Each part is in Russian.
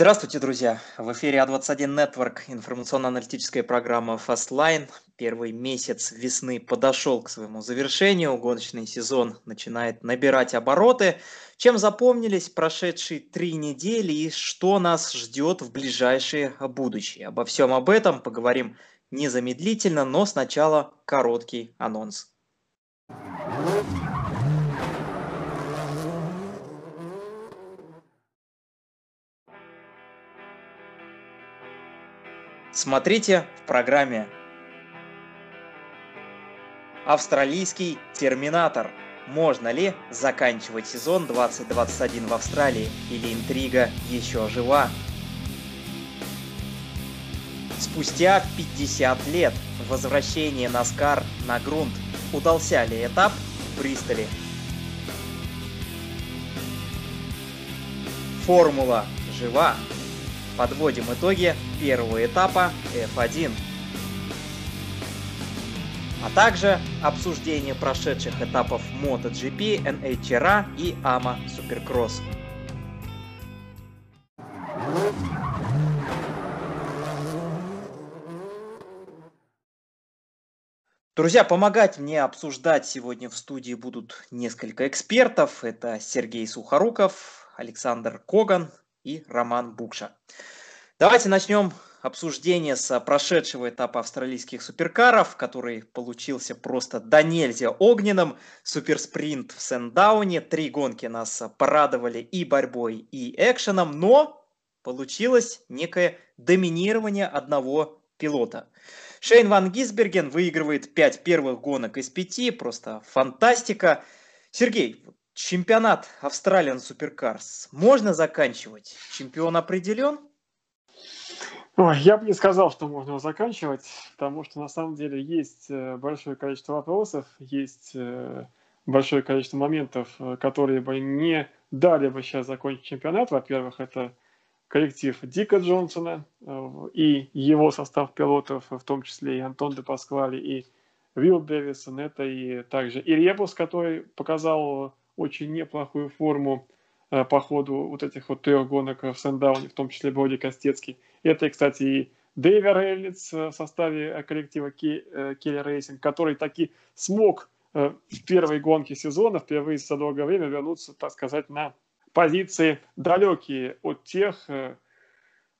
Здравствуйте, друзья! В эфире А21 Network, информационно-аналитическая программа Fastline. Первый месяц весны подошел к своему завершению, гоночный сезон начинает набирать обороты. Чем запомнились прошедшие три недели и что нас ждет в ближайшее будущее? Обо всем об этом поговорим незамедлительно, но сначала короткий анонс. Смотрите в программе Австралийский терминатор. Можно ли заканчивать сезон 2021 в Австралии или интрига еще жива? Спустя 50 лет возвращение Наскар на грунт. Удался ли этап в Бристоле? Формула жива Подводим итоги первого этапа F1. А также обсуждение прошедших этапов MotoGP, NHRA и AMA Supercross. Друзья, помогать мне обсуждать сегодня в студии будут несколько экспертов. Это Сергей Сухоруков, Александр Коган, и Роман Букша. Давайте начнем обсуждение с прошедшего этапа австралийских суперкаров, который получился просто до нельзя огненным. Суперспринт в Сендауне. Три гонки нас порадовали и борьбой, и экшеном, но получилось некое доминирование одного пилота. Шейн Ван Гисберген выигрывает пять первых гонок из пяти, просто фантастика. Сергей, Чемпионат Australian Supercars можно заканчивать? Чемпион определен? Ой, я бы не сказал, что можно его заканчивать, потому что на самом деле есть э, большое количество вопросов, есть э, большое количество моментов, э, которые бы не дали бы сейчас закончить чемпионат. Во-первых, это коллектив Дика Джонсона и его состав пилотов, в том числе и Антон де Пасквали, и Вилл Дэвисон, это и также и Ребус, который показал очень неплохую форму э, по ходу вот этих вот трех гонок в Сэндауне, в том числе Броди Костецкий. Это, кстати, и Дэйв Рейнольдс в составе э, коллектива Kelly Racing, который таки смог э, в первой гонке сезона впервые за долгое время вернуться, так сказать, на позиции далекие от тех,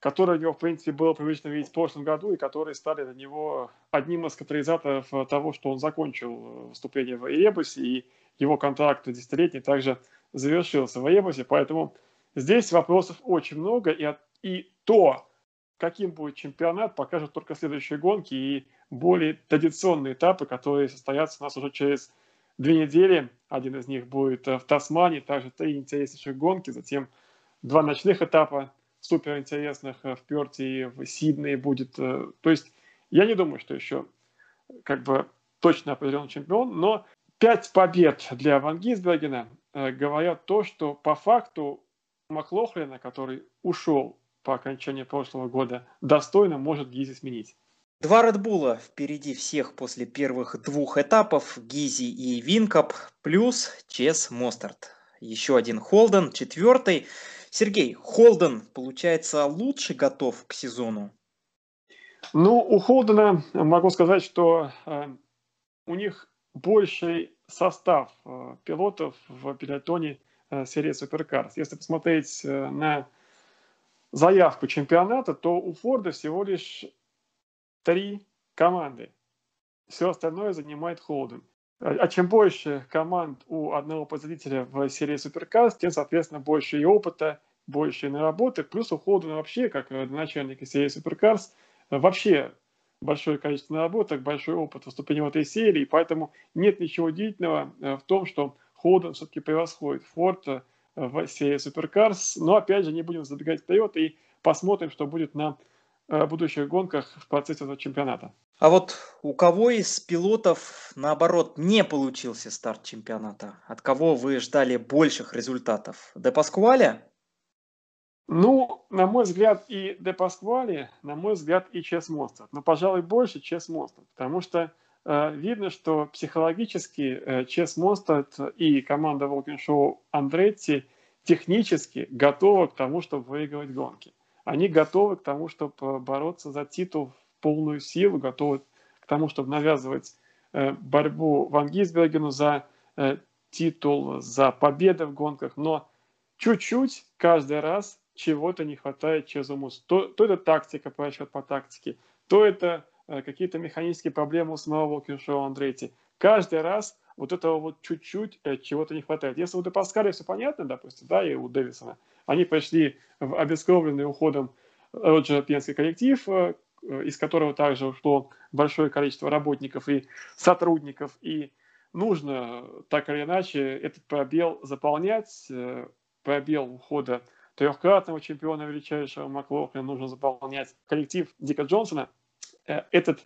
которые у него, в принципе, было привычно видеть в прошлом году и которые стали для него одним из катализаторов того, что он закончил выступление в Эребусе и его контракт десятилетний также завершился в Эйбусе, поэтому здесь вопросов очень много, и, и то, каким будет чемпионат, покажут только следующие гонки и более традиционные этапы, которые состоятся у нас уже через две недели. Один из них будет э, в Тасмании, также три интереснейших гонки, затем два ночных этапа суперинтересных э, в Перте и в Сиднее будет. Э, то есть я не думаю, что еще как бы точно определен чемпион, но Пять побед для Ван Гисбергена э, говорят то, что по факту Маклохлина, который ушел по окончании прошлого года, достойно может Гизи сменить. Два Редбула впереди всех после первых двух этапов, Гизи и Винкоп, плюс Чес Мостарт. Еще один Холден, четвертый. Сергей, Холден, получается, лучше готов к сезону? Ну, у Холдена могу сказать, что э, у них больший состав э, пилотов в пилотоне э, серии Суперкарс. Если посмотреть э, на заявку чемпионата, то у Форда всего лишь три команды. Все остальное занимает Холден. А чем больше команд у одного производителя в серии Суперкарс, тем, соответственно, больше и опыта, больше и наработок. Плюс у Холдена вообще, как начальника серии Суперкарс, вообще большое количество наработок, большой опыт выступления в этой серии, поэтому нет ничего удивительного э, в том, что Холден все-таки превосходит Форд э, в серии Суперкарс. Но опять же не будем забегать вперед и посмотрим, что будет на э, будущих гонках в процессе этого чемпионата. А вот у кого из пилотов, наоборот, не получился старт чемпионата? От кого вы ждали больших результатов? Де Паскуаля? Ну, на мой взгляд, и Де Пасквали, на мой взгляд, и Чес Монстр. Но, пожалуй, больше Чес Монстр. Потому что э, видно, что психологически э, Чес Монстр и команда Волкин Шоу Андретти технически готовы к тому, чтобы выигрывать гонки. они готовы к тому, чтобы бороться за титул в полную силу, готовы к тому, чтобы навязывать э, борьбу Ван Гисбергену за э, титул, за победы в гонках, но чуть-чуть каждый раз чего-то не хватает Чезумус. То, то это тактика по расчет по тактике, то это э, какие-то механические проблемы у самого Волкиншоу Андрети. Каждый раз вот этого вот чуть-чуть э, чего-то не хватает. Если у Депаскаля все понятно, допустим, да, и у Дэвисона, они пошли в обескровленный уходом Роджера Пенский коллектив, э, э, из которого также ушло большое количество работников и сотрудников, и нужно так или иначе этот пробел заполнять, э, пробел ухода трехкратного чемпиона величайшего Маклохлина нужно заполнять. Коллектив Дика Джонсона э, этот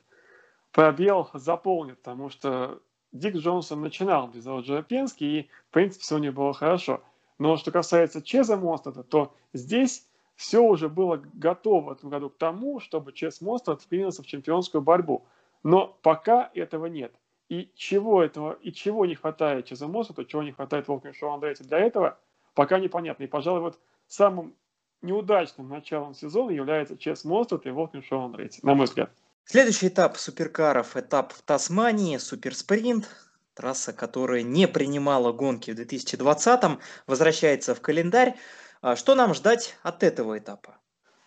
пробел заполнит, потому что Дик Джонсон начинал без Роджера Пенски, и, в принципе, все у них было хорошо. Но что касается Чеза Монстера, то здесь все уже было готово в этом году к тому, чтобы Чез Монстер вклинился в чемпионскую борьбу. Но пока этого нет. И чего этого, и чего не хватает Чеза Монстера, чего не хватает Волкин Шоу Андрети для этого, пока непонятно. И, пожалуй, вот самым неудачным началом сезона является Чес Монстер и Волкин Шоу Андрети, на мой взгляд. Следующий этап суперкаров – этап в Тасмании, суперспринт. Трасса, которая не принимала гонки в 2020-м, возвращается в календарь. А что нам ждать от этого этапа?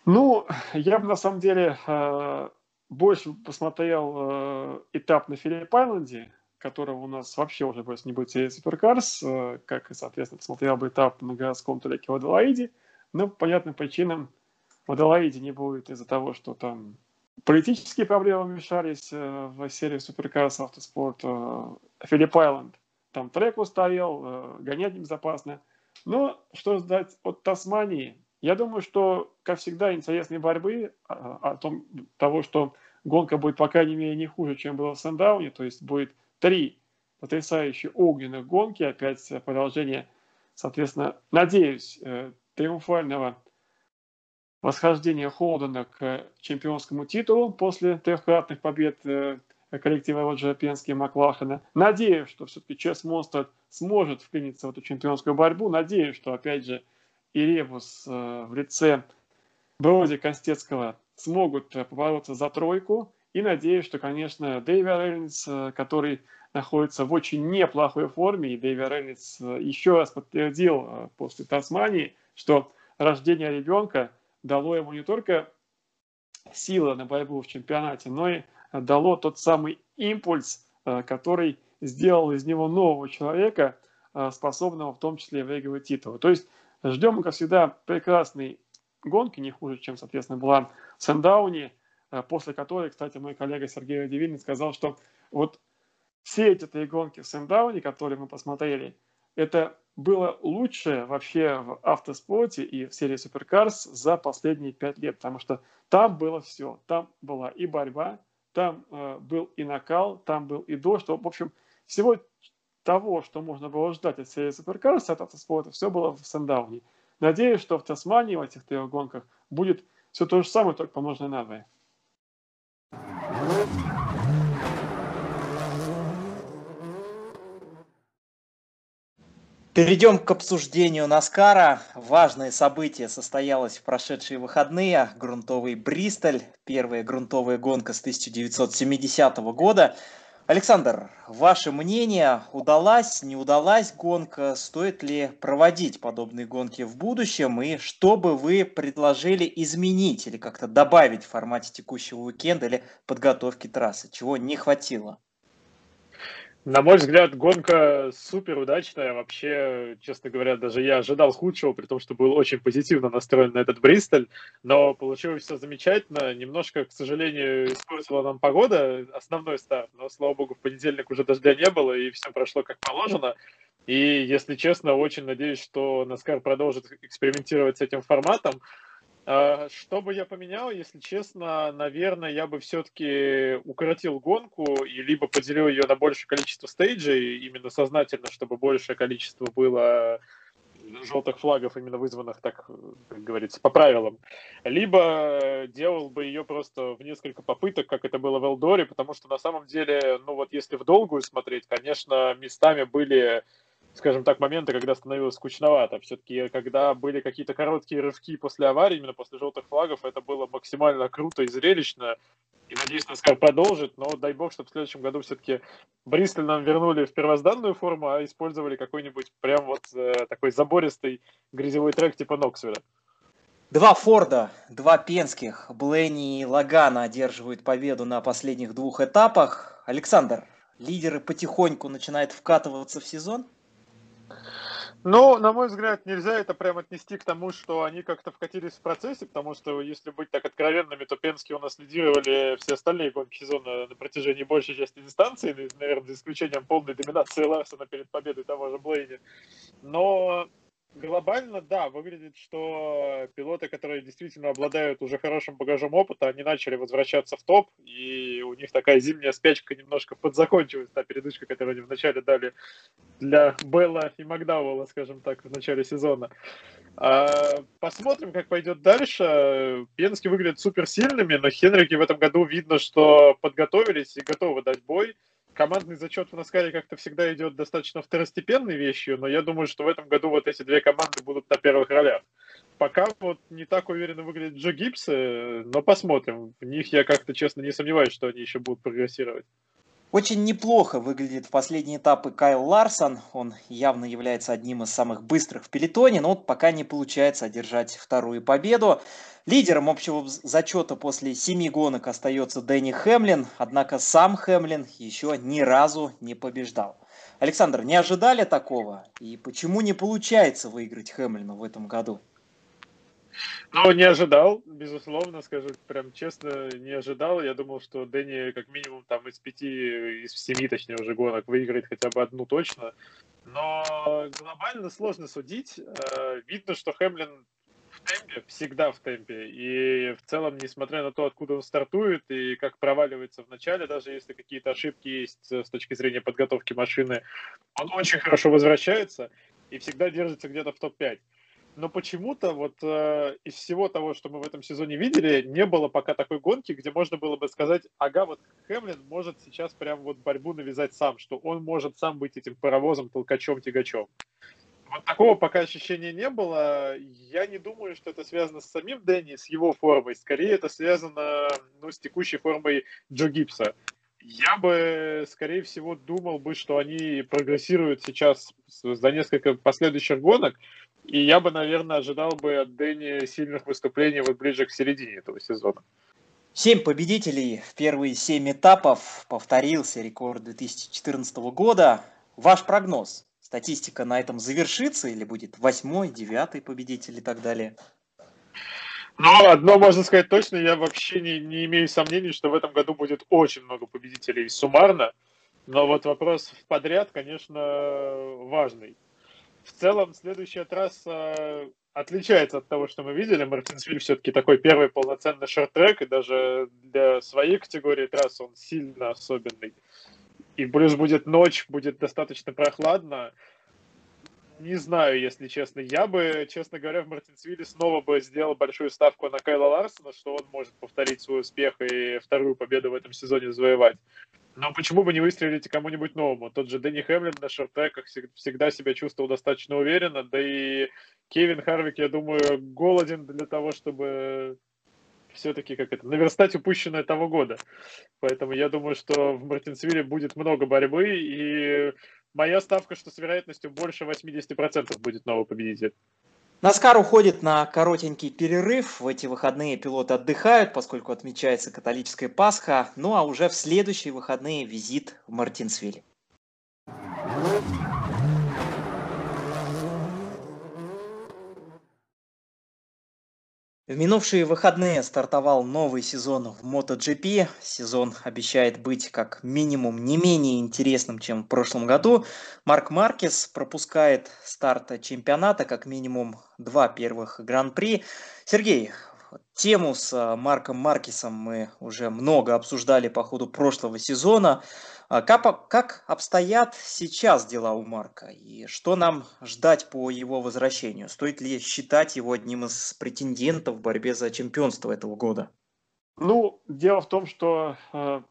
Ну, я бы на самом деле э, больше посмотрел э, этап на Филипп-Айленде, которого у нас вообще уже просто не будет серии Суперкарс, э, как и, соответственно, посмотрел бы этап на городском треке в Адалаиде. Но по понятным причинам в Адалаиде не будет из-за того, что там Политические проблемы мешались э, в серии Суперкарс Автоспорт. Э, Филипп Айленд. Там трек устарел, э, гонять небезопасно. Но что ждать от Тасмании? Я думаю, что, как всегда, интересные борьбы о том, того, что гонка будет, по крайней мере, не хуже, чем было в Сандауне. То есть будет три потрясающие огненных гонки. Опять продолжение, соответственно, надеюсь, триумфального восхождение Холдена к чемпионскому титулу после трехкратных побед э, коллектива Роджера Пенски и Маклахена. Надеюсь, что все-таки Чес Монстр сможет вклиниться в эту чемпионскую борьбу. Надеюсь, что, опять же, и Ребус э, в лице Броди Костецкого смогут э, побороться за тройку. И надеюсь, что, конечно, Дэйви Рейнс, который находится в очень неплохой форме, и Дэйви Рейнс еще раз подтвердил после Тасмании, что рождение ребенка – дало ему не только силы на борьбу в чемпионате, но и дало тот самый импульс, э, который сделал из него нового человека, э, способного в том числе выигрывать титулы. То есть ждем, как всегда, прекрасной гонки, не хуже, чем, соответственно, была в Сандауне, э, после которой, кстати, мой коллега Сергей Радивилин сказал, что вот все эти три гонки в Сандауне, которые мы посмотрели, это было лучшее вообще в автоспорте и в серии Суперкарс за последние пять лет, потому что там было все. Там была и борьба, там э, был и накал, там был и дождь. В общем, всего того, что можно было ждать от серии Суперкарс, от автоспорта, все было в Сандауне. Надеюсь, что в Тасмании в этих трех гонках будет все то же самое, только помноженное на двое. Перейдем к обсуждению Наскара. Важное событие состоялось в прошедшие выходные. Грунтовый Бристоль. Первая грунтовая гонка с 1970 года. Александр, ваше мнение, удалась, не удалась гонка? Стоит ли проводить подобные гонки в будущем? И что бы вы предложили изменить или как-то добавить в формате текущего уикенда или подготовки трассы? Чего не хватило? На мой взгляд, гонка супер удачная. Вообще, честно говоря, даже я ожидал худшего, при том, что был очень позитивно настроен на этот Бристоль. Но получилось все замечательно. Немножко, к сожалению, испортила нам погода, основной старт. Но, слава богу, в понедельник уже дождя не было, и все прошло как положено. И, если честно, очень надеюсь, что Наскар продолжит экспериментировать с этим форматом. А, что бы я поменял, если честно, наверное, я бы все-таки укоротил гонку и либо поделил ее на большее количество стейджей, именно сознательно, чтобы большее количество было желтых флагов, именно вызванных, так как говорится, по правилам. Либо делал бы ее просто в несколько попыток, как это было в Элдоре, потому что на самом деле, ну вот если в долгую смотреть, конечно, местами были скажем так, моменты, когда становилось скучновато. Все-таки, когда были какие-то короткие рывки после аварии, именно после желтых флагов, это было максимально круто и зрелищно. И надеюсь, Наскар продолжит, но дай бог, чтобы в следующем году все-таки Бристоль нам вернули в первозданную форму, а использовали какой-нибудь прям вот э, такой забористый грязевой трек типа Ноксвилля. Два Форда, два пенских, Блэни и Лагана одерживают победу на последних двух этапах. Александр, лидеры потихоньку начинают вкатываться в сезон? Ну, на мой взгляд, нельзя это прям отнести к тому, что они как-то вкатились в процессе, потому что, если быть так откровенными, то Пенские у нас лидировали все остальные гонки сезона на протяжении большей части дистанции, наверное, за исключением полной доминации Ларсона перед победой того же Блейни. Но глобально, да, выглядит, что пилоты, которые действительно обладают уже хорошим багажом опыта, они начали возвращаться в топ, и у них такая зимняя спячка немножко подзакончилась, та передышка, которую они вначале дали для Белла и Макдауэлла, скажем так, в начале сезона. А, посмотрим, как пойдет дальше. Пенски выглядят суперсильными, но Хенрики в этом году видно, что подготовились и готовы дать бой командный зачет в Наскаре как-то всегда идет достаточно второстепенной вещью, но я думаю, что в этом году вот эти две команды будут на первых ролях. Пока вот не так уверенно выглядит Джо Гибс, но посмотрим. В них я как-то, честно, не сомневаюсь, что они еще будут прогрессировать. Очень неплохо выглядит в последние этапы Кайл Ларсон. Он явно является одним из самых быстрых в пелетоне, но вот пока не получается одержать вторую победу. Лидером общего зачета после семи гонок остается Дэнни Хемлин, однако сам Хемлин еще ни разу не побеждал. Александр, не ожидали такого? И почему не получается выиграть Хемлину в этом году? Ну, не ожидал, безусловно, скажу прям честно, не ожидал. Я думал, что Дэнни как минимум там из пяти, из семи, точнее, уже гонок выиграет хотя бы одну точно. Но глобально сложно судить. Э, видно, что Хэмлин в темпе, всегда в темпе. И в целом, несмотря на то, откуда он стартует и как проваливается в начале, даже если какие-то ошибки есть с точки зрения подготовки машины, он очень хорошо возвращается и всегда держится где-то в топ-5 но почему-то вот э, из всего того, что мы в этом сезоне видели, не было пока такой гонки, где можно было бы сказать, ага, вот Хемлин может сейчас прям вот борьбу навязать сам, что он может сам быть этим паровозом, толкачом, тягачом. Вот такого пока ощущения не было. Я не думаю, что это связано с самим Дэнни, с его формой. Скорее, это связано ну, с текущей формой Джо Гибса. Я бы, скорее всего, думал бы, что они прогрессируют сейчас за несколько последующих гонок, и я бы, наверное, ожидал бы от Дэнни сильных выступлений вот ближе к середине этого сезона. Семь победителей в первые семь этапов. Повторился рекорд 2014 года. Ваш прогноз? Статистика на этом завершится или будет восьмой, девятый победитель и так далее? Но одно можно сказать точно, я вообще не, не имею сомнений, что в этом году будет очень много победителей суммарно. Но вот вопрос подряд, конечно, важный в целом следующая трасса отличается от того, что мы видели. Мартинсвиль все-таки такой первый полноценный шорт-трек, и даже для своей категории трассы он сильно особенный. И плюс будет ночь, будет достаточно прохладно. Не знаю, если честно. Я бы, честно говоря, в Мартинсвилле снова бы сделал большую ставку на Кайла Ларсона, что он может повторить свой успех и вторую победу в этом сезоне завоевать. Но почему бы не выстрелить кому-нибудь новому? Тот же Дэнни Хэмлин на шорт-треках всегда себя чувствовал достаточно уверенно, да и Кевин Харвик, я думаю, голоден для того, чтобы все-таки как это, наверстать упущенное того года. Поэтому я думаю, что в Мартинсвилле будет много борьбы, и моя ставка, что с вероятностью больше 80% будет новый победитель. Наскар уходит на коротенький перерыв. В эти выходные пилоты отдыхают, поскольку отмечается католическая Пасха. Ну а уже в следующие выходные визит в Мартинсвиль. В минувшие выходные стартовал новый сезон в MotoGP. Сезон обещает быть как минимум не менее интересным, чем в прошлом году. Марк Маркес пропускает старта чемпионата как минимум два первых гран-при. Сергей, тему с а, Марком Маркесом мы уже много обсуждали по ходу прошлого сезона. А как, как обстоят сейчас дела у Марка и что нам ждать по его возвращению? Стоит ли считать его одним из претендентов в борьбе за чемпионство этого года? Ну, дело в том, что э,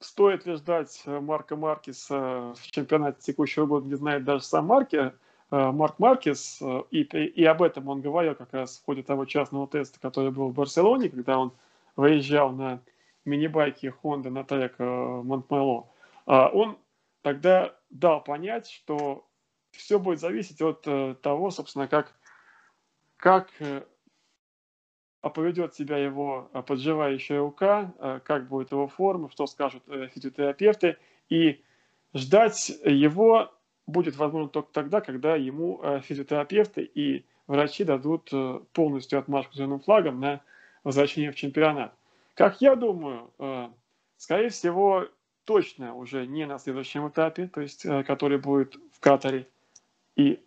стоит ли ждать Марка Маркеса в чемпионате текущего года, не знает даже сам Марки, Марк Маркес, и, и об этом он говорил как раз в ходе того частного теста, который был в Барселоне, когда он выезжал на мини-байке Honda на трек Монтмело. Он тогда дал понять, что все будет зависеть от того, собственно, как, как поведет себя его подживающая рука, как будет его форма, что скажут э, физиотерапевты. И ждать его будет возможно только тогда, когда ему э, физиотерапевты и врачи дадут э, полностью отмашку зеленым флагом на возвращение в чемпионат. Как я думаю, скорее всего, точно уже не на следующем этапе, то есть который будет в Катаре, и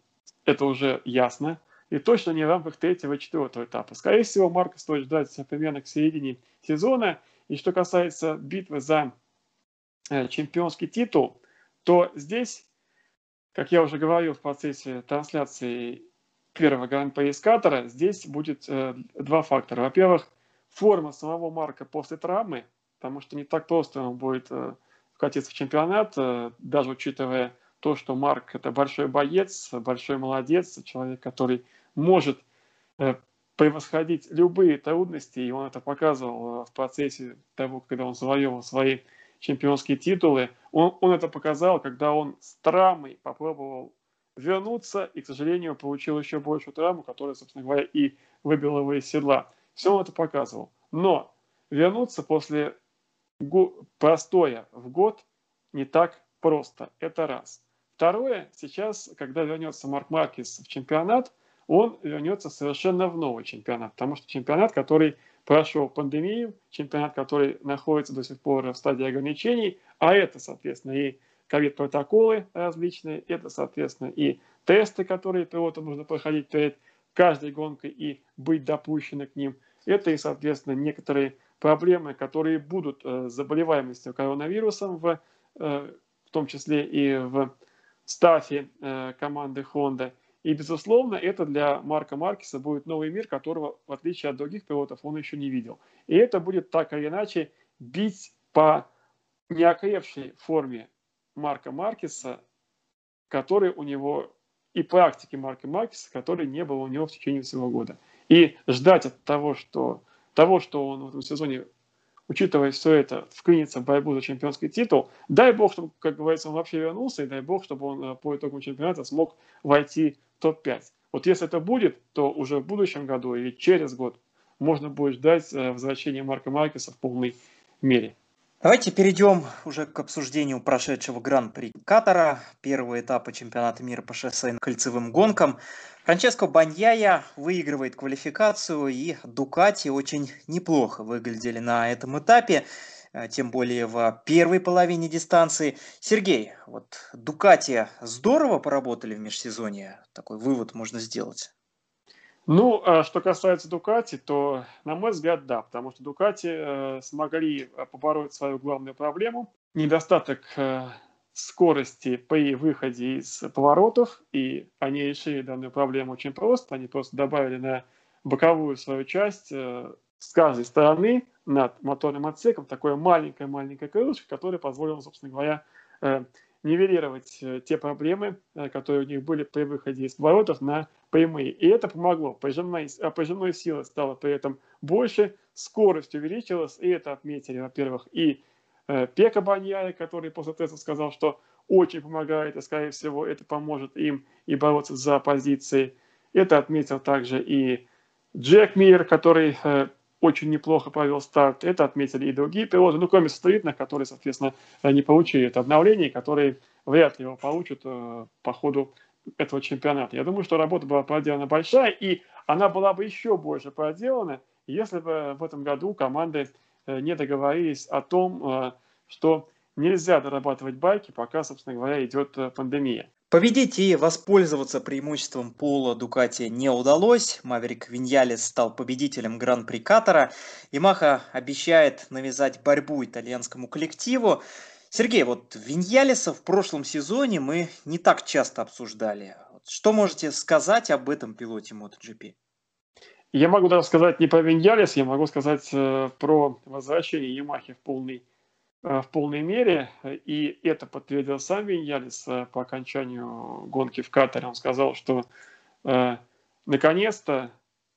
это уже ясно – и точно не в рамках третьего и четвертого этапа. Скорее всего, Марка стоит ждать примерно к середине сезона. И что касается битвы за э, чемпионский титул, то здесь, как я уже говорил в процессе трансляции первого гран-при эскатора, здесь будет э, два фактора. Во-первых, форма самого Марка после травмы, потому что не так просто он будет э, вкатиться в чемпионат, э, даже учитывая то, что Марк это большой боец, большой молодец, человек, который может э, превосходить любые трудности, и он это показывал э, в процессе того, когда он завоевал свои чемпионские титулы. Он, он это показал, когда он с травмой попробовал вернуться, и, к сожалению, получил еще большую травму, которая, собственно говоря, и выбила его из седла. Все он это показывал. Но вернуться после простоя в год не так просто. Это раз. Второе, сейчас, когда вернется Марк Маркес в чемпионат, он вернется совершенно в новый чемпионат, потому что чемпионат, который прошел пандемию, чемпионат, который находится до сих пор в стадии ограничений, а это, соответственно, и ковид-протоколы различные, это, соответственно, и тесты, которые пилотам нужно проходить перед каждой гонкой и быть допущены к ним. Это и, соответственно, некоторые проблемы, которые будут э, с заболеваемостью коронавирусом, в, э, в том числе и в стафе э, команды Honda. И, безусловно, это для Марка Маркеса будет новый мир, которого, в отличие от других пилотов, он еще не видел. И это будет так или иначе бить по неокрепшей форме Марка Маркеса, который у него и практики Марка Маркеса, который не было у него в течение всего года. И ждать от того, что, того, что он в этом сезоне учитывая все это, вклиниться в борьбу за чемпионский титул. Дай бог, чтобы, как говорится, он вообще вернулся, и дай бог, чтобы он э, по итогам чемпионата смог войти в топ-5. Вот если это будет, то уже в будущем году или через год можно будет ждать э, возвращения Марка Маркеса в полной мере. Давайте перейдем уже к обсуждению прошедшего Гран-при Катара, первого этапа чемпионата мира по шоссейным кольцевым гонкам. Франческо Баньяя выигрывает квалификацию, и Дукати очень неплохо выглядели на этом этапе, э, тем более в первой половине дистанции. Сергей, вот Дукати здорово поработали в межсезонье, такой вывод можно сделать. Ну, а что касается Дукати, то, на мой взгляд, да, потому что Дукати э, смогли э, побороть свою главную проблему, недостаток э, скорости при выходе из поворотов, и они решили данную проблему очень просто, они просто добавили на боковую свою часть с каждой стороны над моторным отсеком такое маленькое-маленькое крылышко, которое позволило, собственно говоря, нивелировать те проблемы, которые у них были при выходе из поворотов на прямые. И это помогло. Прижимной, а прижимной силы стало при этом больше, скорость увеличилась, и это отметили, во-первых, и э, Пека Баньяя, который после теста сказал, что очень помогает, и, скорее всего, это поможет им и бороться за позиции. Это отметил также и Джек Мир, который очень неплохо провел старт. Это отметили и другие пилоты, ну, кроме сателлитных, которые, соответственно, не получили это обновление, которые вряд ли его получат э, по ходу этого чемпионата. Я думаю, что работа была проделана большая, и она была бы еще больше проделана, если бы в этом году команды э, не договорились о том, э, что нельзя дорабатывать байки, пока, собственно говоря, идет э, пандемия. Победить и воспользоваться преимуществом пола Дукати не удалось. Маверик Виньялес стал победителем Гран-при Катара. Ямаха обещает навязать борьбу итальянскому коллективу. Сергей, вот Виньялеса в прошлом сезоне мы не так часто обсуждали. Что можете сказать об этом пилоте MotoGP? Я могу даже сказать не про Виньялес, я могу сказать э, про возвращение Ямахи в полный в полной мере, и это подтвердил сам Виньялис по окончанию гонки в Катаре. Он сказал, что наконец-то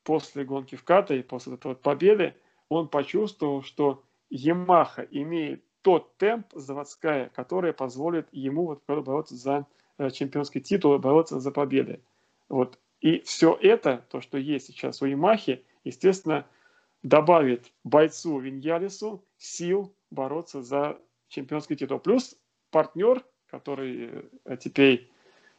после гонки в Катаре, после этой вот победы, он почувствовал, что Ямаха имеет тот темп заводская, который позволит ему вот бороться за э, чемпионский титул, бороться за победы. Вот. И все это, то, что есть сейчас у Ямахи, естественно, добавит бойцу Виньялису сил бороться за чемпионский титул. Плюс партнер, который э, теперь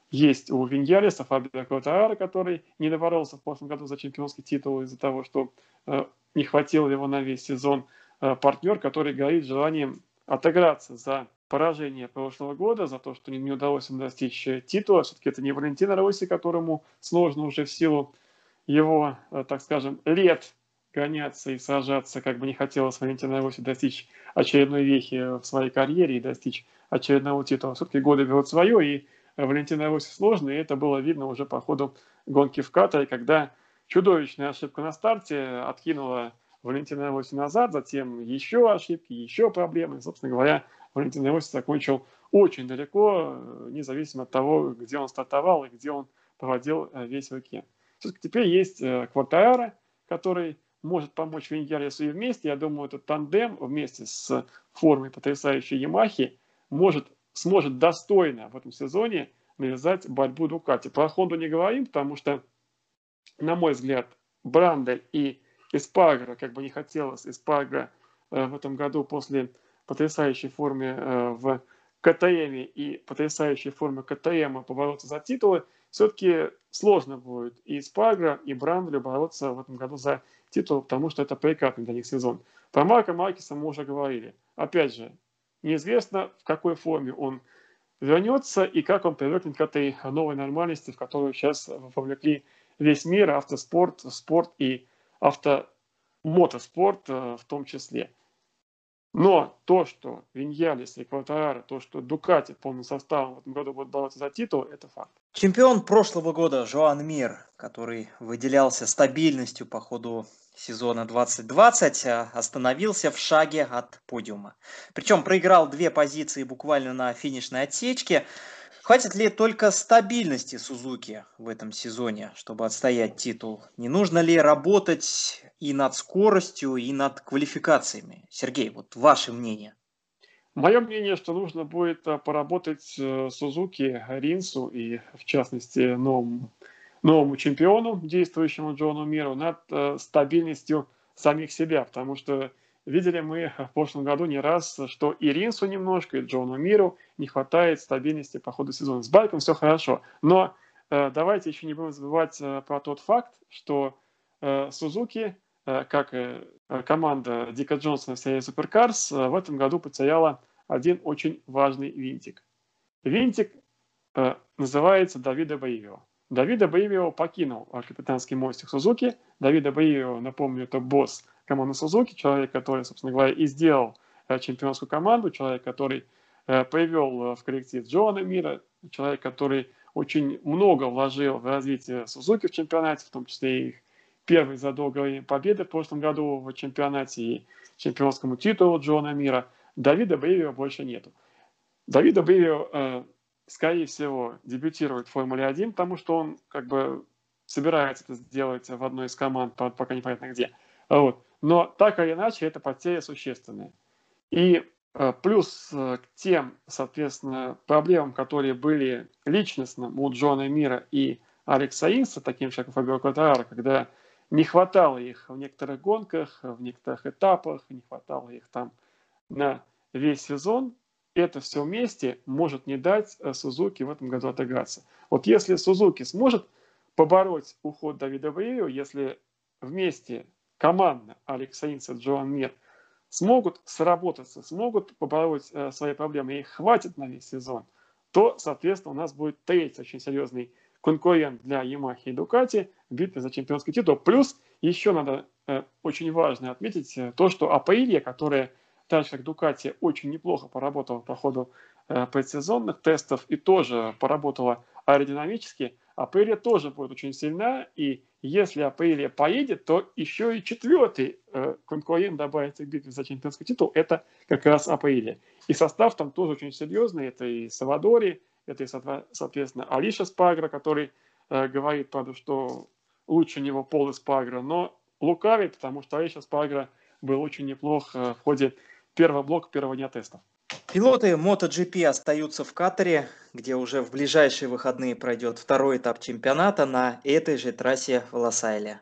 есть у Виньялиса, Фабио Кватаара, который не доборолся в прошлом году за чемпионский титул из-за того, что э, не хватило его на весь сезон. Партнер, который горит желанием отыграться за поражение прошлого года, за то, что не, удалось им достичь э, титула. Все-таки это не Валентина Росси, которому сложно уже в силу его, э, так скажем, лет гоняться и сражаться, как бы не хотелось Валентина Росси достичь очередной вехи в своей карьере и достичь очередного титула. Все-таки годы берут свое, и Валентина Росси сложно, и это было видно уже по ходу гонки в Катаре, когда чудовищная ошибка на старте откинула Валентина Иосиф назад, затем еще ошибки, еще проблемы. Собственно говоря, Валентин Иосиф закончил очень далеко, независимо от того, где он стартовал и где он проводил э, весь уикенд. Все-таки теперь есть э, Квартаара, который может помочь Виньярису и вместе. Я думаю, этот тандем вместе с формой потрясающей Ямахи может, сможет достойно в этом сезоне навязать борьбу Дукати. Про Хонду не говорим, потому что, на мой взгляд, Брандель и Испагра, как бы не хотелось, Испагра э, в этом году после потрясающей формы э, в КТМ и потрясающей формы КТМ побороться за титулы, все-таки сложно будет и Спагра, и Брандлю бороться в этом году за титул, потому что это прекрасный для них сезон. Про Марка Маркиса мы уже говорили. Опять же, неизвестно, в какой форме он вернется и как он привыкнет к этой новой нормальности, в которую сейчас вовлекли весь мир, автоспорт, спорт и авто, мотоспорт э, в том числе. Но то, что Виньялис и Квартарара, то, что Дукати полным составом в этом году будут бороться за титул, это факт. Чемпион прошлого года Жоан Мир, который выделялся стабильностью по ходу сезона 2020, э, остановился в шаге от подиума. Причем проиграл две позиции буквально на финишной отсечке. Хватит ли только стабильности Сузуки в этом сезоне, чтобы отстоять титул? Не нужно ли работать и над скоростью, и над квалификациями? Сергей, вот ваше мнение. Мое мнение, что нужно будет э, поработать э, Сузуки, Ринсу и, в частности, новому, новому чемпиону, действующему Джону Миру, над э, стабильностью самих себя, потому что Видели мы в прошлом году не раз, что и Ринсу немножко, и Джону Миру не хватает стабильности по ходу сезона. С Байком все хорошо. Но э, давайте еще не будем забывать э, про тот факт, что э, Сузуки, э, как э, команда Дика Джонсона в серии Суперкарс, э, в этом году потеряла один очень важный винтик. Винтик э, называется Давида Баивио. Давида Баивио покинул капитанский мостик Сузуки. Давида Баивио, напомню, это босс команду Сузуки, человек, который, собственно говоря, и сделал э, чемпионскую команду, человек, который э, привел э, в коллектив Джона Мира, человек, который очень много вложил в развитие Сузуки в чемпионате, в том числе и их первой за долгое победы в прошлом году в чемпионате и чемпионскому титулу Джона Мира. Давида Бейвио больше нету. Давида Бейвио, скорее всего, дебютирует в Формуле 1, потому что он как бы собирается это сделать в одной из команд, пока непонятно где. Вот. Но так или иначе, это потеря существенная. И э, плюс э, к тем, соответственно, проблемам, которые были личностным у Джона Мира и Алекса Инса, таким же, как Фабио Квадрара, когда не хватало их в некоторых гонках, в некоторых этапах, не хватало их там на весь сезон, это все вместе может не дать э, Сузуки в этом году отыграться. Вот если Сузуки сможет побороть уход Давида Брио, если вместе командно Алекс Саинс и Джоан Мир смогут сработаться, смогут побороть э, свои проблемы, и их хватит на весь сезон, то, соответственно, у нас будет третий очень серьезный конкурент для Ямахи и Дукати в битве за чемпионский титул. Плюс еще надо э, очень важно отметить э, то, что Апаилья, которая так же как Дукати очень неплохо поработала по ходу э, предсезонных тестов и тоже поработала аэродинамически, Апаилья тоже будет очень сильна, и если Апрелия поедет, то еще и четвертый э, конкурент добавится к битве за чемпионский титул, это как раз Апрелия. И состав там тоже очень серьезный, это и Савадори, это и, соответственно, Алиша Спагра, который э, говорит, правда, что лучше него Пол Спагра, но лукавит, потому что Алиша Спагра был очень неплох э, в ходе первого блока, первого дня тестов. Пилоты MotoGP остаются в Катаре, где уже в ближайшие выходные пройдет второй этап чемпионата на этой же трассе в Лос-Айле.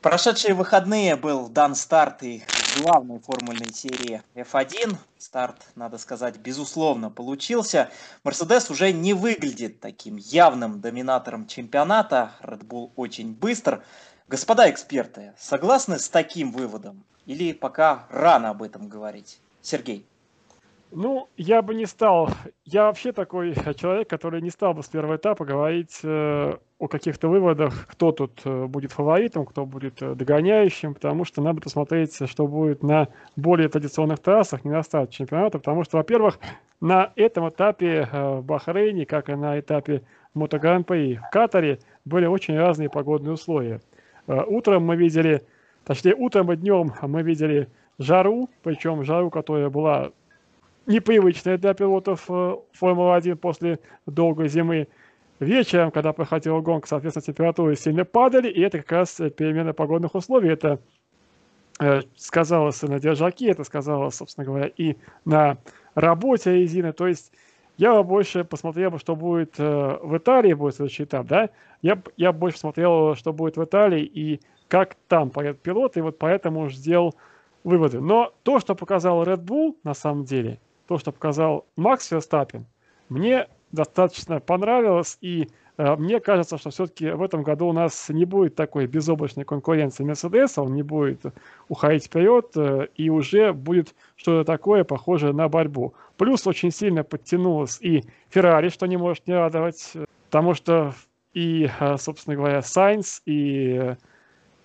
Прошедшие выходные был дан старт и главной формульной серии F1. Старт, надо сказать, безусловно получился. Мерседес уже не выглядит таким явным доминатором чемпионата. Red Bull очень быстр. Господа эксперты, согласны с таким выводом? Или пока рано об этом говорить? Сергей. Ну, я бы не стал. Я вообще такой человек, который не стал бы с первого этапа говорить э, о каких-то выводах, кто тут э, будет фаворитом, кто будет э, догоняющим, потому что надо посмотреть, что будет на более традиционных трассах, не на старт чемпионата, потому что, во-первых, на этом этапе э, в Бахрейне, как и на этапе Мотогран-при в Катаре, были очень разные погодные условия. Э, утром мы видели, точнее утром и днем мы видели жару, причем жару, которая была непривычная для пилотов э, Формулы-1 после долгой зимы. Вечером, когда проходила гонка, соответственно, температуры сильно падали, и это как раз перемена погодных условий. Это э, сказалось на держаке, это сказалось, собственно говоря, и на работе резины. То есть я бы больше посмотрел, что будет э, в Италии, будет следующий этап, да, я, я больше смотрел, что будет в Италии и как там поедут пилоты, и вот поэтому уже сделал выводы. Но то, что показал Red Bull, на самом деле, то, что показал Макс Верстаппин, мне достаточно понравилось, и мне кажется, что все-таки в этом году у нас не будет такой безоблачной конкуренции Мерседеса, он не будет уходить вперед, э, и уже будет что-то такое похожее на борьбу. Плюс очень сильно подтянулась и Феррари, что не может не радовать, потому что и, э, собственно говоря, Сайнс, и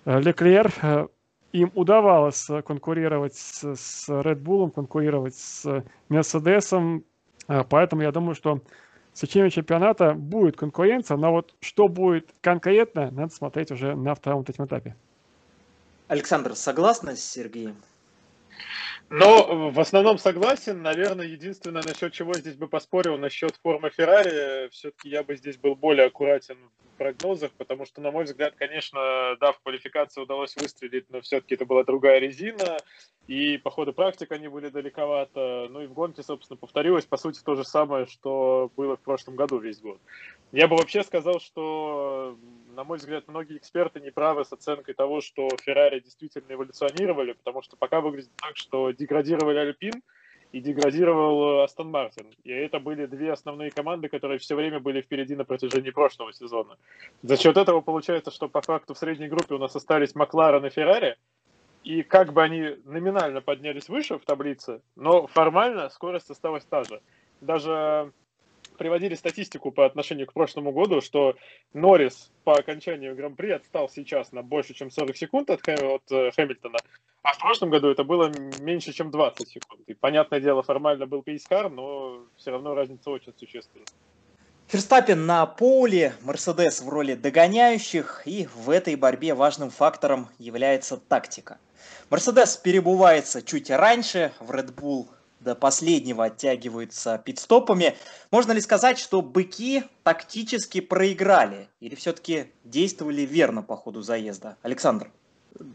э, Леклер, э, им удавалось конкурировать с Red Bull, конкурировать с Мерседесом, поэтому я думаю, что в чемпионата будет конкуренция, но вот что будет конкретно, надо смотреть уже на втором этим этапе. Александр, согласны с Сергеем? Но в основном согласен. Наверное, единственное, насчет чего здесь бы поспорил, насчет формы Феррари, все-таки я бы здесь был более аккуратен в прогнозах, потому что, на мой взгляд, конечно, да, в квалификации удалось выстрелить, но все-таки это была другая резина, и по ходу практик они были далековато. Ну и в гонке, собственно, повторилось, по сути, то же самое, что было в прошлом году весь год. Я бы вообще сказал, что, на мой взгляд, многие эксперты не правы с оценкой того, что Феррари действительно эволюционировали, потому что пока выглядит так, что деградировали Альпин и деградировал Астон Мартин. И это были две основные команды, которые все время были впереди на протяжении прошлого сезона. За счет этого получается, что по факту в средней группе у нас остались Макларен и Феррари, и как бы они номинально поднялись выше в таблице, но формально скорость осталась та же. Даже приводили статистику по отношению к прошлому году, что Норрис по окончанию Гран-при отстал сейчас на больше, чем 40 секунд от, от э, Хэмилтона, а в прошлом году это было меньше, чем 20 секунд. И, понятное дело, формально был пейскар, но все равно разница очень существенная. Ферстаппин на поле, Мерседес в роли догоняющих, и в этой борьбе важным фактором является тактика. Мерседес перебывается чуть раньше, в Red Bull до последнего оттягиваются пидстопами. Можно ли сказать, что быки тактически проиграли или все-таки действовали верно по ходу заезда? Александр.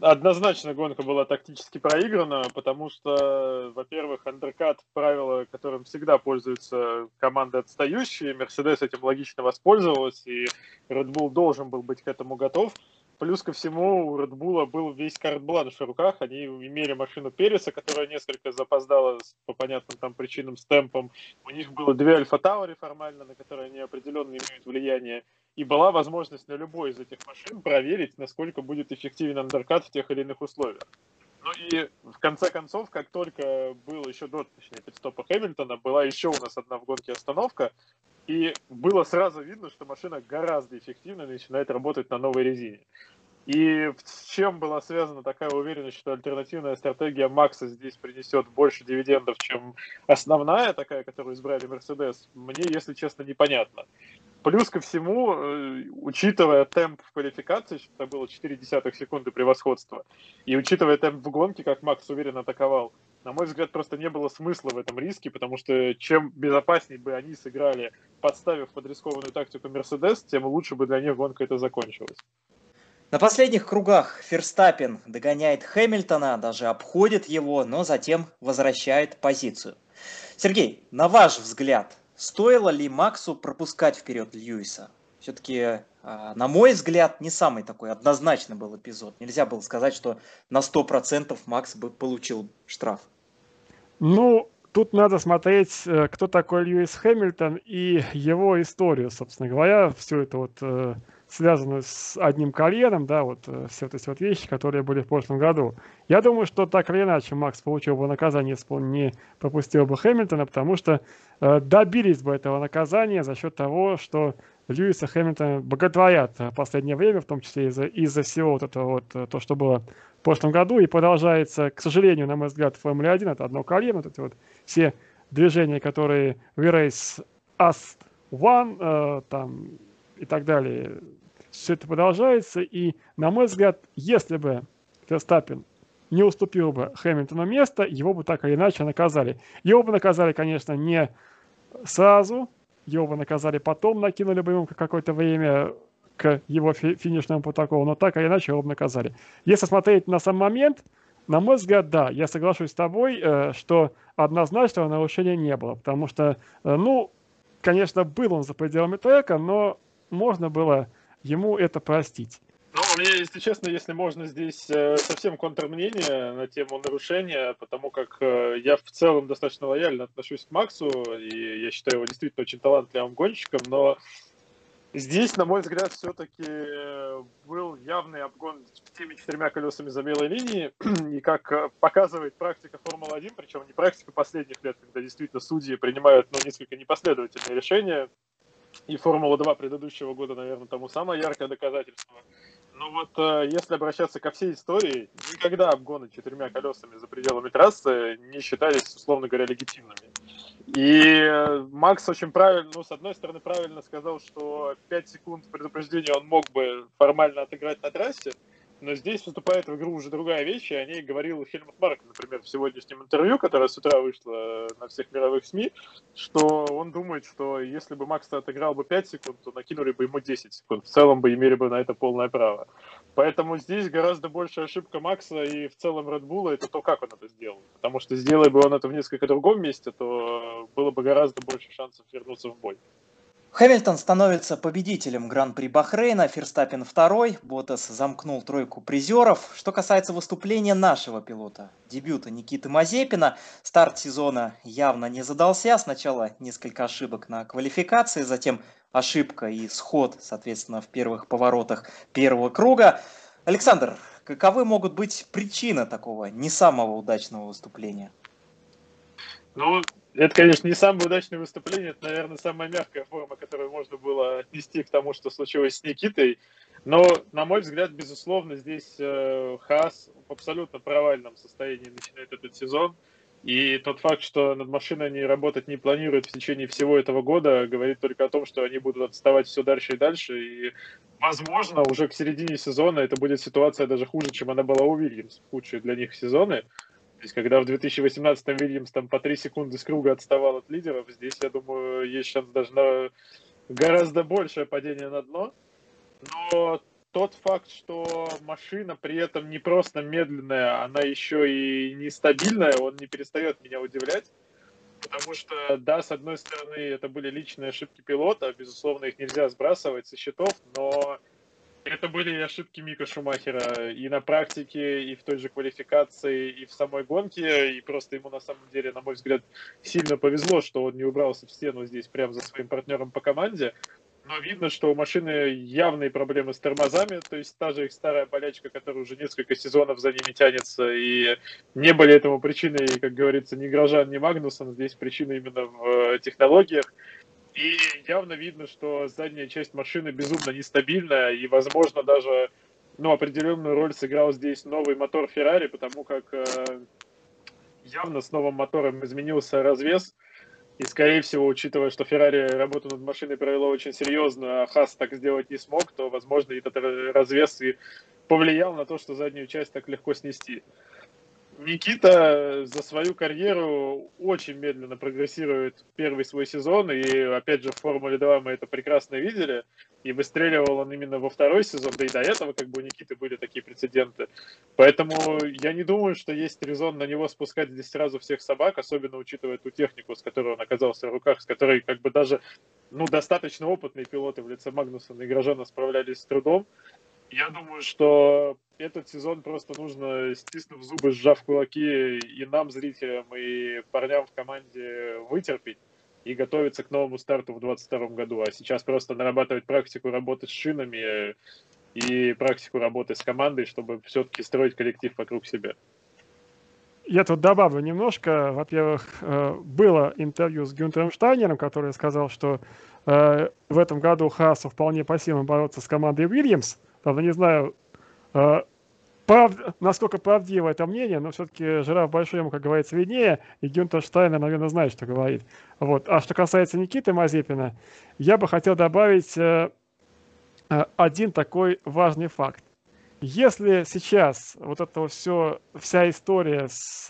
Однозначно гонка была тактически проиграна, потому что, во-первых, андеркат – правило, которым всегда пользуются команды отстающие. Мерседес этим логично воспользовалась, и Red Bull должен был быть к этому готов. Плюс ко всему, у Red Bull был весь карт-бланш в руках. Они имели машину Переса, которая несколько запоздала по понятным там причинам с темпом. У них было две Альфа Таури формально, на которые они определенно имеют влияние. И была возможность на любой из этих машин проверить, насколько будет эффективен андеркат в тех или иных условиях. Ну и в конце концов, как только был еще до, точнее, пидстопа Хэмилтона, была еще у нас одна в гонке остановка, и было сразу видно, что машина гораздо эффективнее начинает работать на новой резине. И с чем была связана такая уверенность, что альтернативная стратегия Макса здесь принесет больше дивидендов, чем основная такая, которую избрали Мерседес, мне, если честно, непонятно. Плюс ко всему, э, учитывая темп в квалификации, что это было 4 десятых секунды превосходства, и учитывая темп в гонке, как Макс уверенно атаковал, на мой взгляд, просто не было смысла в этом риске, потому что чем безопаснее бы они сыграли, подставив под рискованную тактику Мерседес, тем лучше бы для них гонка это закончилась. На последних кругах Ферстаппин догоняет Хэмилтона, даже обходит его, но затем возвращает позицию. Сергей, на ваш взгляд, стоило ли Максу пропускать вперед Льюиса? Все-таки, а, на мой взгляд, не самый такой однозначный был эпизод. Нельзя было сказать, что на 100% Макс бы получил штраф. Ну, тут надо смотреть, э, кто такой Льюис Хэмилтон и его историю, собственно говоря. Все это вот э, связано с одним карьером, да, вот э, все вот эти вот вещи, которые были в прошлом году. Я думаю, что так или иначе Макс получил бы наказание, если бы он не пропустил бы Хэмилтона, потому что э, добились бы этого наказания за счет того, что Льюиса Хэмилтона боготворят в последнее время, в том числе из-за из всего вот этого вот, то, что было в прошлом году, и продолжается, к сожалению, на мой взгляд, в Формуле 1, это одно колено, вот эти вот все движения, которые в Race As One, э, там, и так далее, все это продолжается, и, на мой взгляд, если бы Ферстаппин не уступил бы Хэмилтону место, его бы так или иначе наказали. Его бы наказали, конечно, не сразу, его бы наказали потом, накинули бы ему какое-то время к его фи- финишному протоколу, но так или иначе его наказали. Если смотреть на сам момент, на мой взгляд, да, я соглашусь с тобой, э, что однозначного нарушения не было, потому что, э, ну, конечно, был он за пределами трека, но можно было ему это простить. Ну, мне, если честно, если можно здесь э, совсем контрмнение на тему нарушения, потому как я в целом достаточно лояльно отношусь к Максу, и я считаю его действительно очень талантливым гонщиком, но здесь, на мой взгляд, все-таки э, был явный обгон теми четырьмя колесами за белой линии, и как э, показывает практика Формулы-1, причем не практика последних лет, когда действительно судьи принимают ну, несколько непоследовательные решения, и Формула-2 предыдущего года, наверное, тому самое яркое доказательство. Но вот э, если обращаться ко всей истории, никогда обгоны четырьмя колесами за пределами трассы не считались, условно говоря, легитимными. И э, Макс очень правильно, ну, с одной стороны, правильно сказал, что 5 секунд предупреждения он мог бы формально отыграть на трассе, но здесь вступает в игру уже другая вещь, и о ней говорил Хельмут Марк, например, в сегодняшнем интервью, которое с утра вышло на всех мировых СМИ, что он думает, что если бы Макс отыграл бы 5 секунд, то накинули бы ему 10 секунд. В целом бы имели бы на это полное право. Поэтому здесь гораздо больше ошибка Макса и в целом Red Bull это то, как он это сделал. Потому что сделай бы он это в несколько другом месте, то было бы гораздо больше шансов вернуться в бой. Хэмилтон становится победителем Гран-при Бахрейна, Ферстаппин второй, Ботас замкнул тройку призеров. Что касается выступления нашего пилота, дебюта Никиты Мазепина, старт сезона явно не задался. Сначала несколько ошибок на квалификации, затем ошибка и сход, соответственно, в первых поворотах первого круга. Александр, каковы могут быть причины такого не самого удачного выступления? Ну, это, конечно, не самое удачное выступление, это, наверное, самая мягкая форма, которую можно было отнести к тому, что случилось с Никитой. Но, на мой взгляд, безусловно, здесь э, Хаас в абсолютно провальном состоянии начинает этот сезон. И тот факт, что над машиной они работать не планируют в течение всего этого года, говорит только о том, что они будут отставать все дальше и дальше. И, возможно, уже к середине сезона это будет ситуация даже хуже, чем она была у Вильямс, худшие для них сезоны. То есть, когда в 2018-м Вильямс там по 3 секунды с круга отставал от лидеров, здесь, я думаю, есть шанс даже на гораздо большее падение на дно. Но тот факт, что машина при этом не просто медленная, она еще и нестабильная, он не перестает меня удивлять. Потому что, да, с одной стороны, это были личные ошибки пилота, безусловно, их нельзя сбрасывать со счетов, но это были ошибки Мика Шумахера и на практике, и в той же квалификации, и в самой гонке. И просто ему, на самом деле, на мой взгляд, сильно повезло, что он не убрался в стену здесь прямо за своим партнером по команде. Но видно, что у машины явные проблемы с тормозами, то есть та же их старая болячка, которая уже несколько сезонов за ними тянется, и не были этому причиной, как говорится, ни Грожан, ни Магнусон, здесь причина именно в э, технологиях. И явно видно, что задняя часть машины безумно нестабильная, и, возможно, даже ну, определенную роль сыграл здесь новый мотор Феррари, потому как э, явно с новым мотором изменился развес. И, скорее всего, учитывая, что Феррари работу над машиной провела очень серьезно, а Хас так сделать не смог, то, возможно, этот развес и повлиял на то, что заднюю часть так легко снести. Никита за свою карьеру очень медленно прогрессирует первый свой сезон, и опять же в Формуле 2 мы это прекрасно видели, и выстреливал он именно во второй сезон, да и до этого как бы у Никиты были такие прецеденты. Поэтому я не думаю, что есть резон на него спускать здесь сразу всех собак, особенно учитывая ту технику, с которой он оказался в руках, с которой как бы даже ну, достаточно опытные пилоты в лице Магнусона и Грожана справлялись с трудом. Я думаю, что этот сезон просто нужно, стиснув зубы, сжав кулаки и нам, зрителям, и парням в команде вытерпеть и готовиться к новому старту в 2022 году. А сейчас просто нарабатывать практику работы с шинами и практику работы с командой, чтобы все-таки строить коллектив вокруг себя. Я тут добавлю немножко. Во-первых, э, было интервью с Гюнтером Штайнером, который сказал, что э, в этом году Хасу вполне по силам бороться с командой Уильямс – Правда, не знаю, э, прав... насколько правдиво это мнение, но все-таки жираф большой ему, как говорится, виднее, и Гюнтер Штайнер, наверное, знает, что говорит. Вот. А что касается Никиты Мазепина, я бы хотел добавить э, э, один такой важный факт. Если сейчас вот это все, вся история с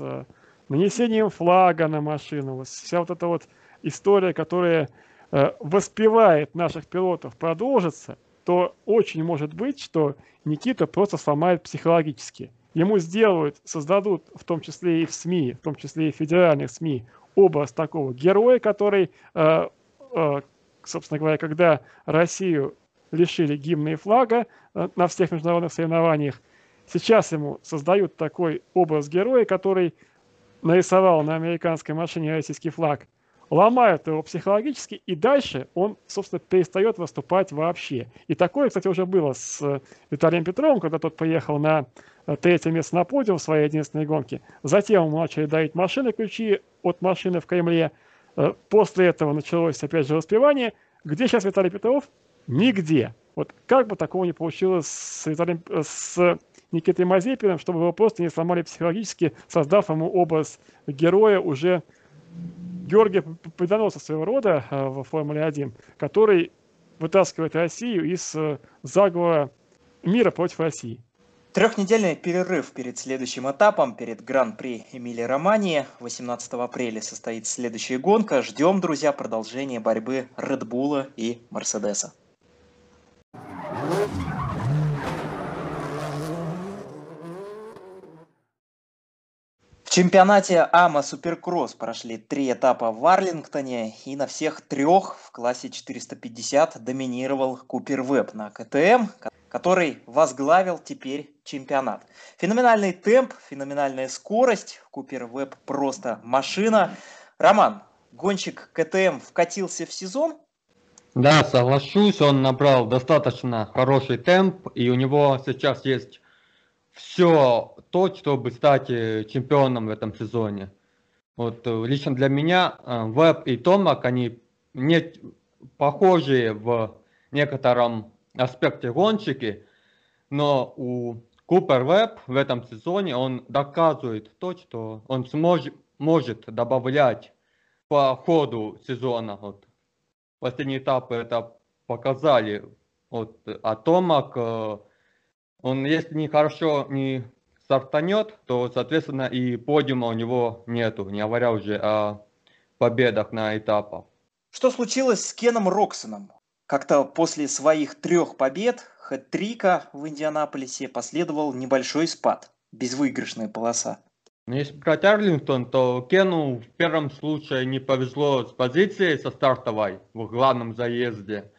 нанесением флага на машину, вся вот эта вот история, которая воспевает наших пилотов, продолжится – то очень может быть, что Никита просто сломает психологически. Ему сделают, создадут, в том числе и в СМИ, в том числе и в федеральных СМИ, образ такого героя, который, э, э, собственно говоря, когда Россию лишили гимна и флага э, на всех международных соревнованиях, сейчас ему создают такой образ героя, который нарисовал на американской машине российский флаг – ломают его психологически, и дальше он, собственно, перестает выступать вообще. И такое, кстати, уже было с э, Виталием Петровым, когда тот поехал на э, третье место на подиум в своей единственной гонке. Затем ему начали дарить машины, ключи от машины в Кремле. Э, после этого началось, опять же, распевание. Где сейчас Виталий Петров? Нигде. Вот как бы такого не получилось с, Виталием, с Никитой Мазепиным, чтобы его просто не сломали психологически, создав ему образ героя уже Георгия Победоносца своего рода э, в Формуле-1, который вытаскивает Россию из э, заговора мира против России. Трехнедельный перерыв перед следующим этапом, перед Гран-при Эмили Романии. 18 апреля состоится следующая гонка. Ждем, друзья, продолжения борьбы Редбула и Мерседеса. Чемпионате АМА Суперкросс прошли три этапа в Арлингтоне, и на всех трех в классе 450 доминировал Купер Веб на КТМ, который возглавил теперь чемпионат. Феноменальный темп, феноменальная скорость, Купер Веб просто машина. Роман, гонщик КТМ вкатился в сезон? Да, соглашусь, он набрал достаточно хороший темп, и у него сейчас есть все то, чтобы стать э, чемпионом в этом сезоне. Вот э, лично для меня э, Веб и Томак, они не похожие в некотором аспекте гонщики, но у Купер Веб в этом сезоне он доказывает то, что он сможет, может добавлять по ходу сезона. Вот. Последние этапы это показали. Вот. А Томак, он если не хорошо не стартанет, то, соответственно, и подиума у него нету, не говоря уже о победах на этапах. Что случилось с Кеном Роксоном? Как-то после своих трех побед, хэт-трика в Индианаполисе, последовал небольшой спад, безвыигрышная полоса. Ну, если брать Арлингтон, то Кену в первом случае не повезло с позицией со стартовой в главном заезде.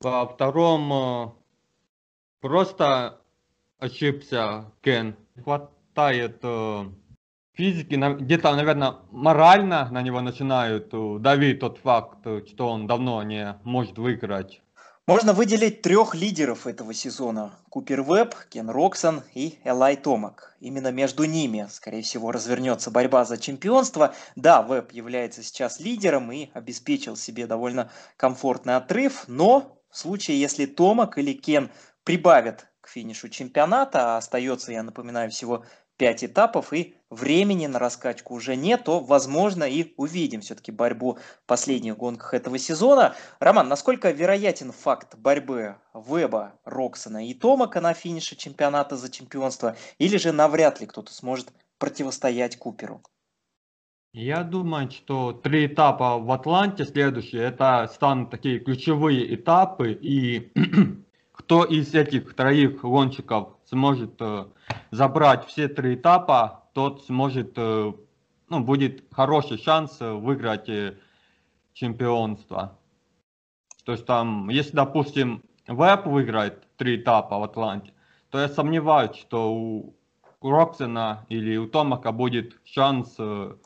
Во втором э, просто ошибся Кен хватает э, физики, где-то, наверное, морально на него начинают э, давить тот факт, э, что он давно не может выиграть. Можно выделить трех лидеров этого сезона. Купер Веб, Кен Роксон и Элай Томак. Именно между ними, скорее всего, развернется борьба за чемпионство. Да, Веб является сейчас лидером и обеспечил себе довольно комфортный отрыв, но в случае, если Томак или Кен прибавят финишу чемпионата, а остается, я напоминаю, всего 5 этапов, и времени на раскачку уже нет, то, возможно, и увидим все-таки борьбу в последних гонках этого сезона. Роман, насколько вероятен факт борьбы Веба, Роксона и Томака на финише чемпионата за чемпионство, или же навряд ли кто-то сможет противостоять Куперу? Я думаю, что три этапа в Атланте следующие, это станут такие ключевые этапы, и кто из этих троих гонщиков сможет э, забрать все три этапа, тот сможет, э, ну, будет хороший шанс э, выиграть э, чемпионство. То есть там, если, допустим, Веб выиграет три этапа в Атланте, то я сомневаюсь, что у Роксена или у Томака будет шанс э,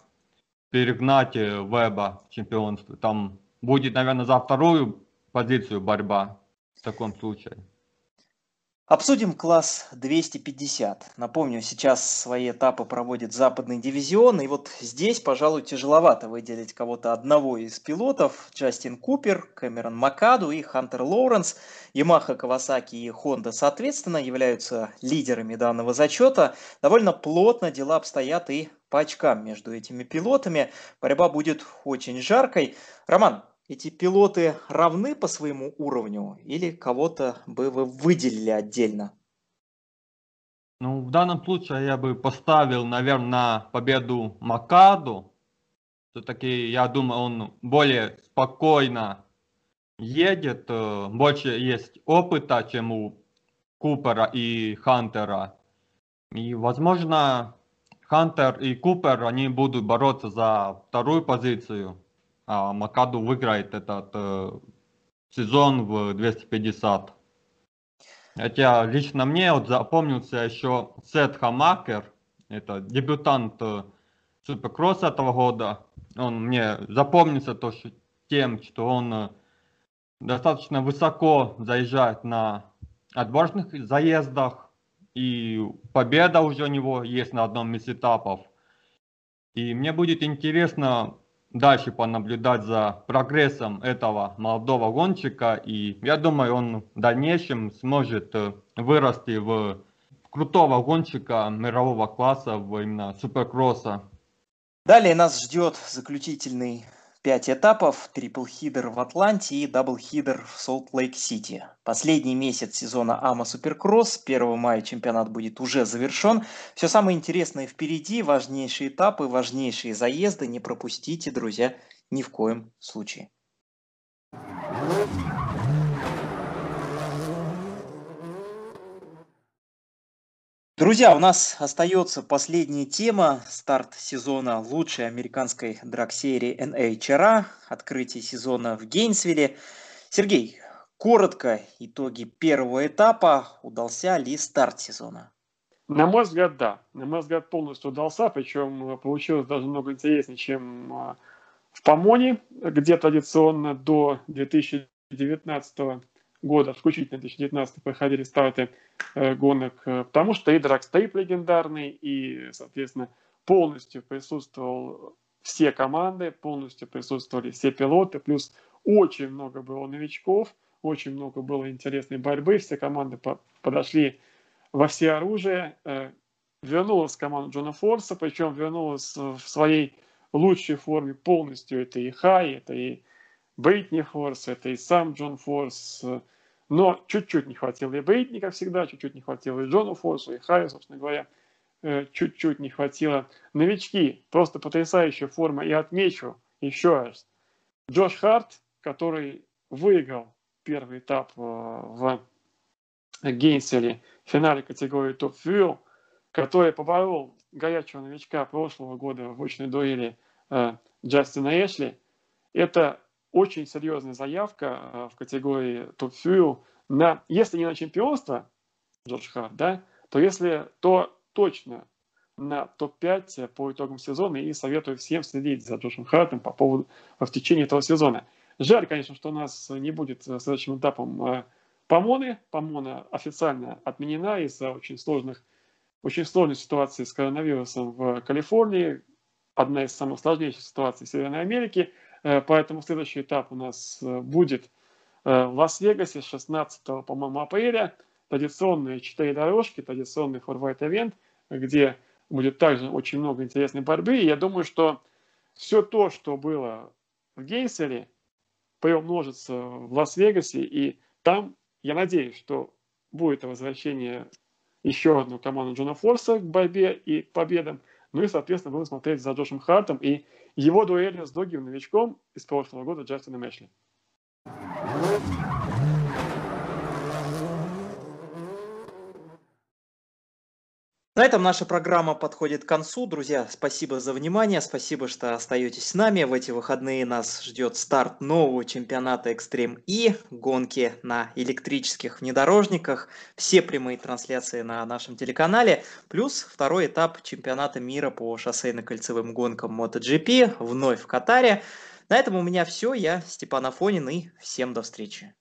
перегнать э, Веба в чемпионстве. Там будет, наверное, за вторую позицию борьба в таком случае. Обсудим класс 250. Напомню, сейчас свои этапы проводит западный дивизион, и вот здесь, пожалуй, тяжеловато выделить кого-то одного из пилотов. Джастин Купер, Кэмерон Макаду и Хантер Лоуренс. Ямаха, Кавасаки и Хонда, соответственно, являются лидерами данного зачета. Довольно плотно дела обстоят и по очкам между этими пилотами. Борьба будет очень жаркой. Роман, эти пилоты равны по своему уровню или кого-то бы вы выделили отдельно? Ну, в данном случае я бы поставил, наверное, на победу Макаду. Все-таки, я думаю, он более спокойно едет, э, больше есть опыта, чем у Купера и Хантера. И, возможно, Хантер и Купер, они будут бороться за вторую позицию Макаду выиграет этот э, сезон в 250. Хотя лично мне вот запомнился еще Сет Хамакер, это дебютант э, Суперкросса этого года. Он мне запомнился то, что, тем, что он э, достаточно высоко заезжает на отборочных заездах, и победа уже у него есть на одном из этапов. И мне будет интересно дальше понаблюдать за прогрессом этого молодого гонщика. И я думаю, он в дальнейшем сможет э, вырасти в крутого гонщика мирового класса в именно суперкросса. Далее нас ждет заключительный Пять этапов, triple-header в Атланте и double-header в Солт-Лейк-Сити. Последний месяц сезона АМА Суперкросс, 1 мая чемпионат будет уже завершен. Все самое интересное впереди, важнейшие этапы, важнейшие заезды. Не пропустите, друзья, ни в коем случае. Друзья, у нас остается последняя тема. Старт сезона лучшей американской драг-серии NHRA. Открытие сезона в Гейнсвилле. Сергей, коротко итоги первого этапа. Удался ли старт сезона? На мой взгляд, да. На мой взгляд, полностью удался. Причем получилось даже много интереснее, чем а, в Помоне, где традиционно до 2019 года, включительно 2019 проходили старты э, гонок, э, потому что и Драгстейп легендарный, и, соответственно, полностью присутствовал все команды, полностью присутствовали все пилоты, плюс очень много было новичков, очень много было интересной борьбы, все команды по подошли во все оружие, э, вернулась команда Джона Форса, причем вернулась в своей лучшей форме полностью, это и Хай, это и Бейтни Форс, это и сам Джон Форс, но чуть-чуть не хватило и Бейтни, как всегда, чуть-чуть не хватило и Джону Форсу, и Харри, собственно говоря, э, чуть-чуть не хватило. Новички, просто потрясающая форма. И отмечу еще раз, Джош Харт, который выиграл первый этап э, в Гейнселе в финале категории Top Fuel, который поборол горячего новичка прошлого года в очной дуэли э, Джастина Эшли. Это очень серьезная заявка э, в категории Fuel на, если не на чемпионство, Джордж Харт, да, то если, то точно на топ-5 по итогам сезона и советую всем следить за Джошем Хартом по поводу в течение этого сезона. Жаль, конечно, что у нас не будет следующим этапом э, Помоны. Помона официально отменена из-за очень сложных, очень сложной ситуации с коронавирусом в Калифорнии. Одна из самых сложнейших ситуаций в Северной Америке – Э, поэтому следующий этап у нас э, будет э, в Лас-Вегасе 16, по-моему, апреля. традиционные четыре дорожки, традиционный форвайт event, где будет также очень много интересной борьбы. И я думаю, что все то, что было в Гейнселе, приумножится в Лас-Вегасе, и там, я надеюсь, что будет возвращение еще одну команду Джона Форса к борьбе и победам. Ну и, соответственно, будем смотреть за Джошем Хартом и его дуэлью с другим новичком из прошлого года Джастином Эшли. На этом наша программа подходит к концу. Друзья, спасибо за внимание, спасибо, что остаетесь с нами. В эти выходные нас ждет старт нового чемпионата Extreme И, гонки на электрических внедорожниках, все прямые трансляции на нашем телеканале, плюс второй этап чемпионата мира по шоссейно-кольцевым гонкам MotoGP, вновь в Катаре. На этом у меня все. Я Степан Афонин и всем до встречи.